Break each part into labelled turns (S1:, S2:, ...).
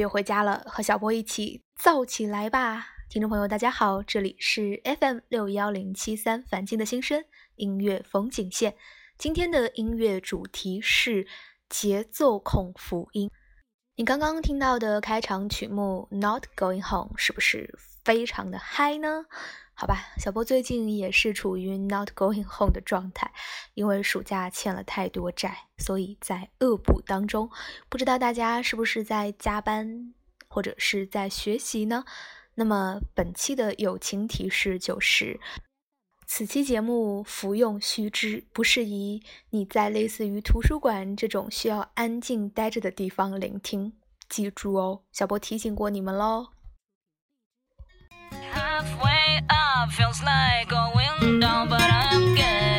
S1: 又回家了，和小波一起燥起来吧！听众朋友，大家好，这里是 FM 六幺零七三凡静的心声音乐风景线。今天的音乐主题是节奏控福音。你刚刚听到的开场曲目《Not Going Home》是不是非常的嗨呢？好吧，小波最近也是处于 not going home 的状态，因为暑假欠了太多债，所以在恶补当中。不知道大家是不是在加班或者是在学习呢？那么本期的友情提示就是：此期节目服用须知，不适宜你在类似于图书馆这种需要安静待着的地方聆听，记住哦，小波提醒过你们喽。
S2: Feels like going down, but I'm getting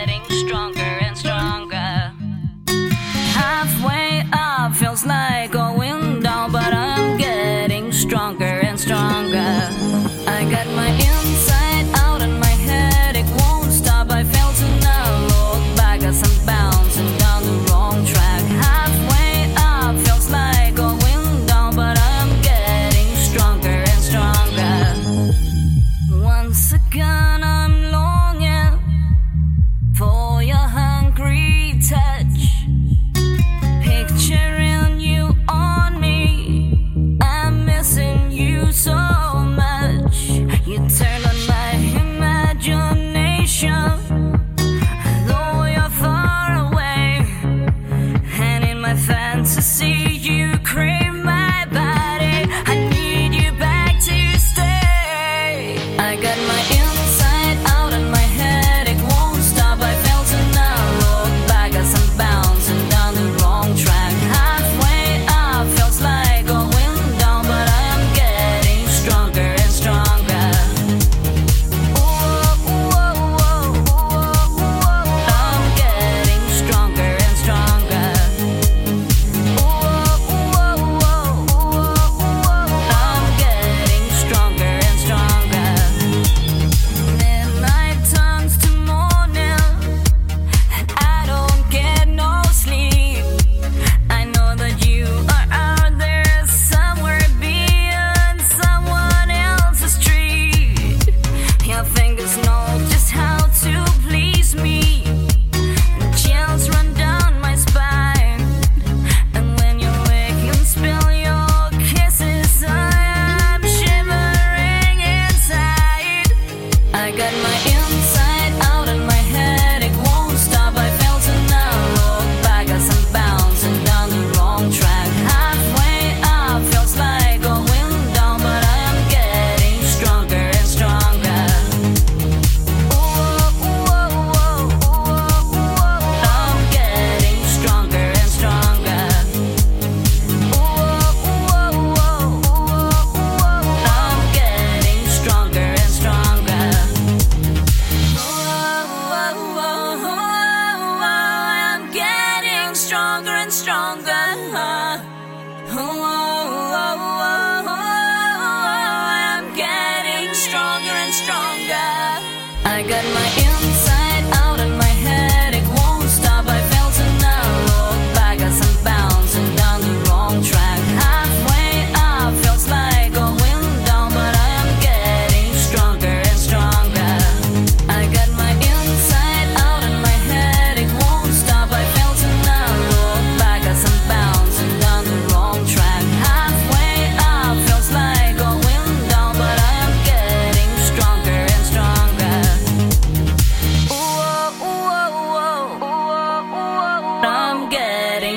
S2: stronger. I got my.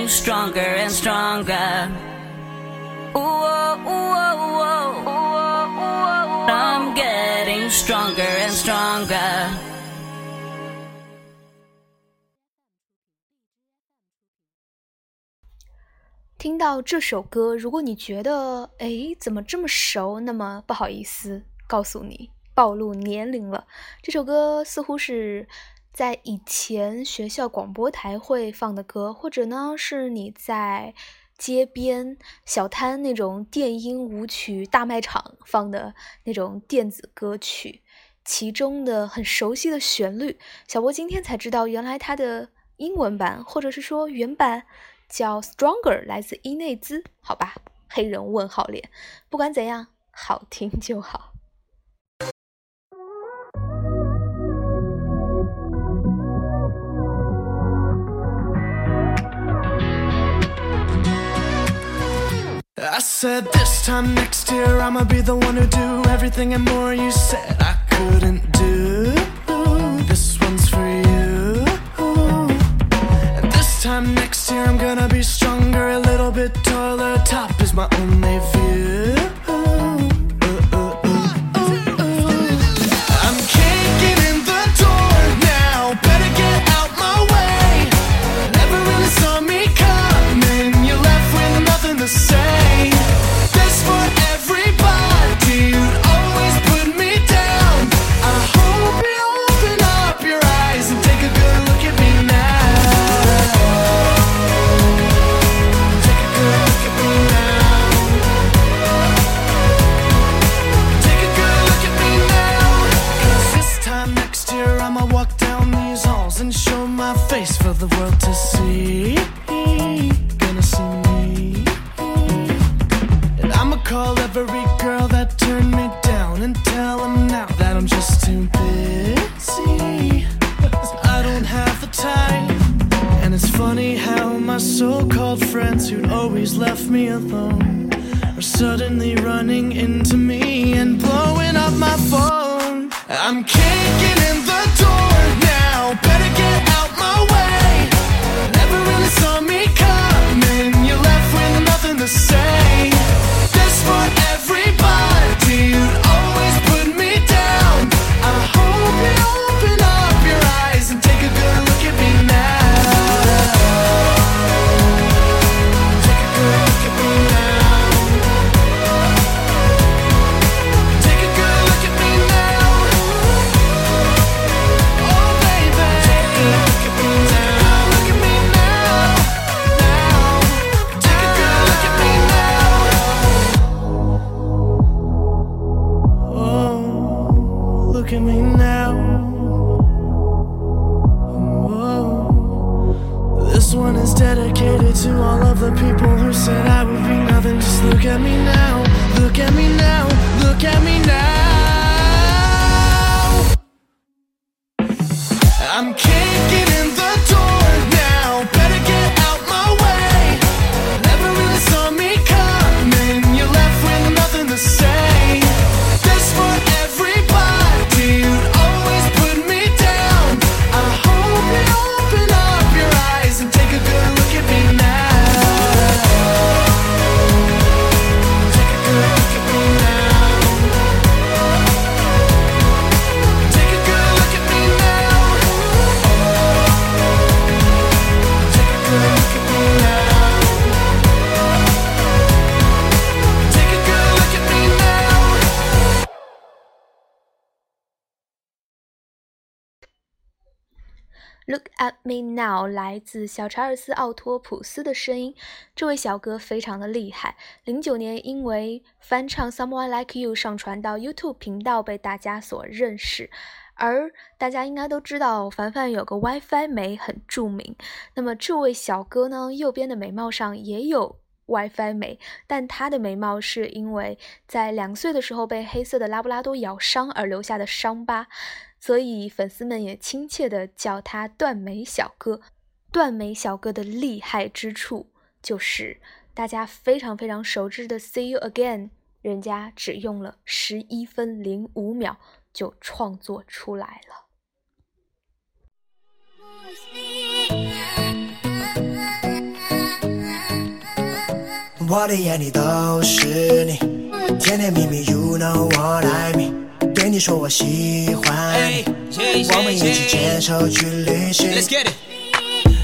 S2: Getting stronger and stronger. Ooh, ooh, ooh, ooh, ooh, I'm getting stronger and stronger.
S1: 听到这首歌，如果你觉得诶怎么这么熟，那么不好意思告诉你，暴露年龄了。这首歌似乎是在以前学校广播台会放的歌，或者呢是你在街边小摊那种电音舞曲大卖场放的那种电子歌曲，其中的很熟悉的旋律。小波今天才知道，原来它的英文版或者是说原版。叫 Stronger，来自伊内兹，好吧，黑人问号脸，不管怎样，好听就好。
S3: I said this time next year I'ma be the one who do everything and more you said I couldn't do. This one's for you. And this time next year I'm gonna be stronger, a little bit taller. Top is my only view. Show my face for the world to see. Gonna see me. And I'ma call every girl that turned me down and tell them now that I'm just too busy. I don't have the time. And it's funny how my so called friends who'd always left me alone are suddenly running into me and blowing up my phone. I'm kicking in the door now. Dedicated to all of the people who said I would be nothing. Just look at me now, look at me now, look at me now. I'm kicking Look at me now，
S1: 来自小查尔斯·奥托普斯的声音。这位小哥非常的厉害。零九年因为翻唱《Someone Like You》上传到 YouTube 频道，被大家所认识。而大家应该都知道，凡凡有个 WiFi 眉很著名。那么这位小哥呢，右边的眉毛上也有 WiFi 眉，但他的眉毛是因为在两岁的时候被黑色的拉布拉多咬伤而留下的伤疤。所以粉丝们也亲切地叫他“断眉小哥”。断眉小哥的厉害之处就是大家非常非常熟知的 “See you again”，人家只用了十一分零五秒就创作出来了。
S4: 我的眼里都是你，甜甜蜜蜜，You know what I mean。对你说我喜欢你，我们一起牵手去旅行。
S5: Let's get it.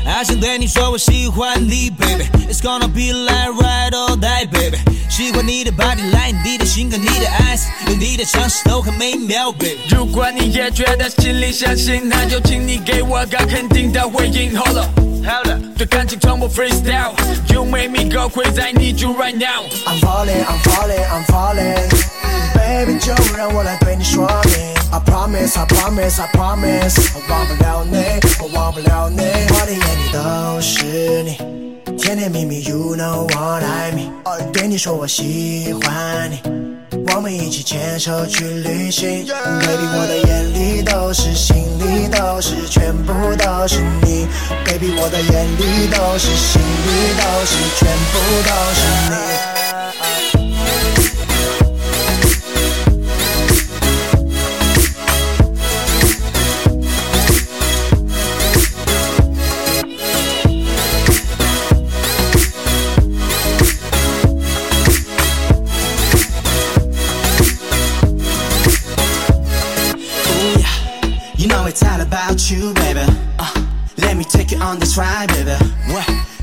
S5: 还想对你说我喜欢你，baby。It's gonna be like right all day, baby。喜欢你的 body line，你的性格，你的 eyes，有你的城市都很美妙，baby。
S6: 如果你也觉得心里相信，那就请你给我个肯定的回应。Hold up, hold up，对感情从不 freestyle。You make me go crazy, I need you right now。
S4: I'm falling, I'm falling, I'm falling。Baby，就让我来对你说明。I promise, I promise, I promise。我忘不了你，我忘不了你。我的眼里都是你，甜甜蜜蜜，You know what I mean。对你说我喜欢你， 我们一起牵手去旅行。Baby，我的眼里都是，心里都是，全部都是你。Baby，我的眼里都是，心里都是，全部都是你。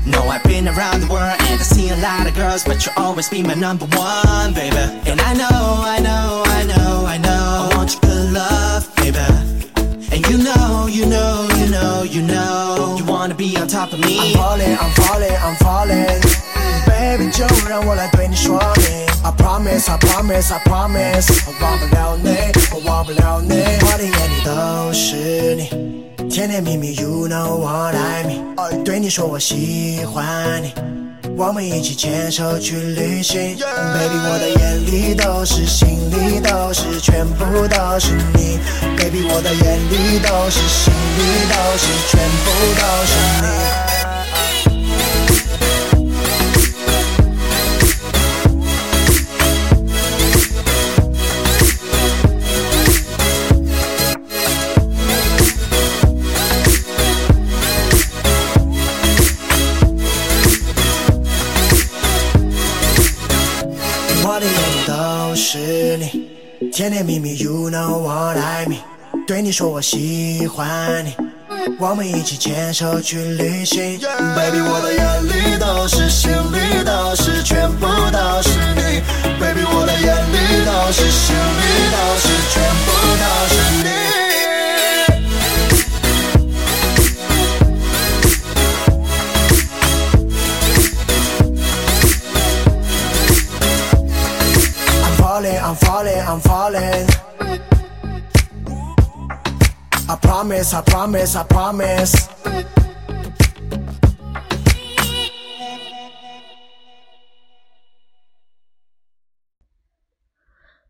S7: No, I've been around the world and I see a lot of girls, but you'll always be my number one, baby. And I know, I know, I know, I know. I want your good love, baby. And you know, you know, you know, you know. You wanna be on top of me.
S4: I'm falling, I'm falling, I'm falling。Baby，就让我来对你说明。I promise, I promise, I promise。我忘不了你，我忘不了你。我的眼里都是你， 甜甜蜜蜜，You know what I mean。对你说我喜欢你，我们一起牵手去旅行。Baby，我的眼里都是，心里都是，全部都是你。Baby，我的眼里都是，心里都是，全部都是你。甜甜蜜蜜，You know what I mean。对你说我喜欢你，我们一起牵手去旅行。Baby，我的眼里都是，心里都是，I promise, I promise.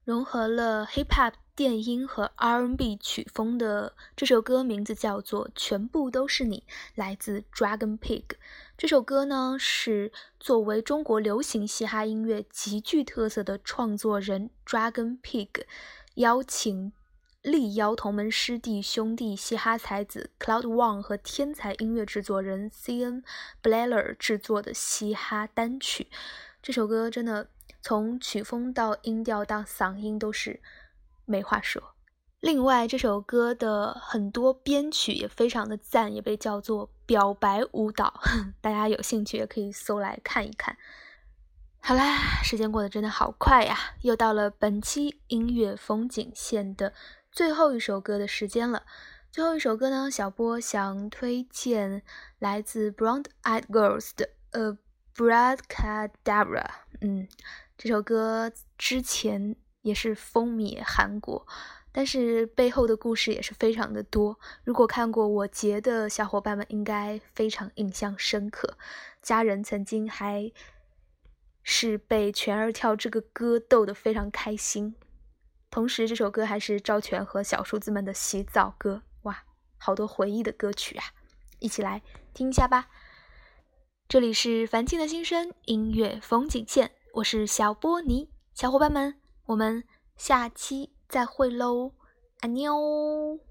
S1: 融合了 hip hop 电音和 R&B 曲风的这首歌名字叫做《全部都是你》，来自 Dragon Pig。这首歌呢是作为中国流行嘻哈音乐极具特色的创作人 Dragon Pig 邀请力邀同门师弟兄弟嘻哈才子 Cloud One 和天才音乐制作人 C.N. Blair 制作的嘻哈单曲。这首歌真的从曲风到音调到嗓音都是没话说。另外，这首歌的很多编曲也非常的赞，也被叫做“表白舞蹈”，大家有兴趣也可以搜来看一看。好啦，时间过得真的好快呀，又到了本期音乐风景线的最后一首歌的时间了。最后一首歌呢，小波想推荐来自 Brown Eyed Girls 的呃 Brad-Cadabra。嗯，这首歌之前也是风靡韩国，但是背后的故事也是非常的多。如果看过我节的小伙伴们应该非常印象深刻，家人曾经还是被全儿跳这个歌逗得非常开心。同时，这首歌还是赵全和小叔子们的洗澡歌，哇，好多回忆的歌曲啊！一起来听一下吧。这里是凡青的心声音乐风景线，我是小波尼，小伙伴们，我们下期再会喽，安妞。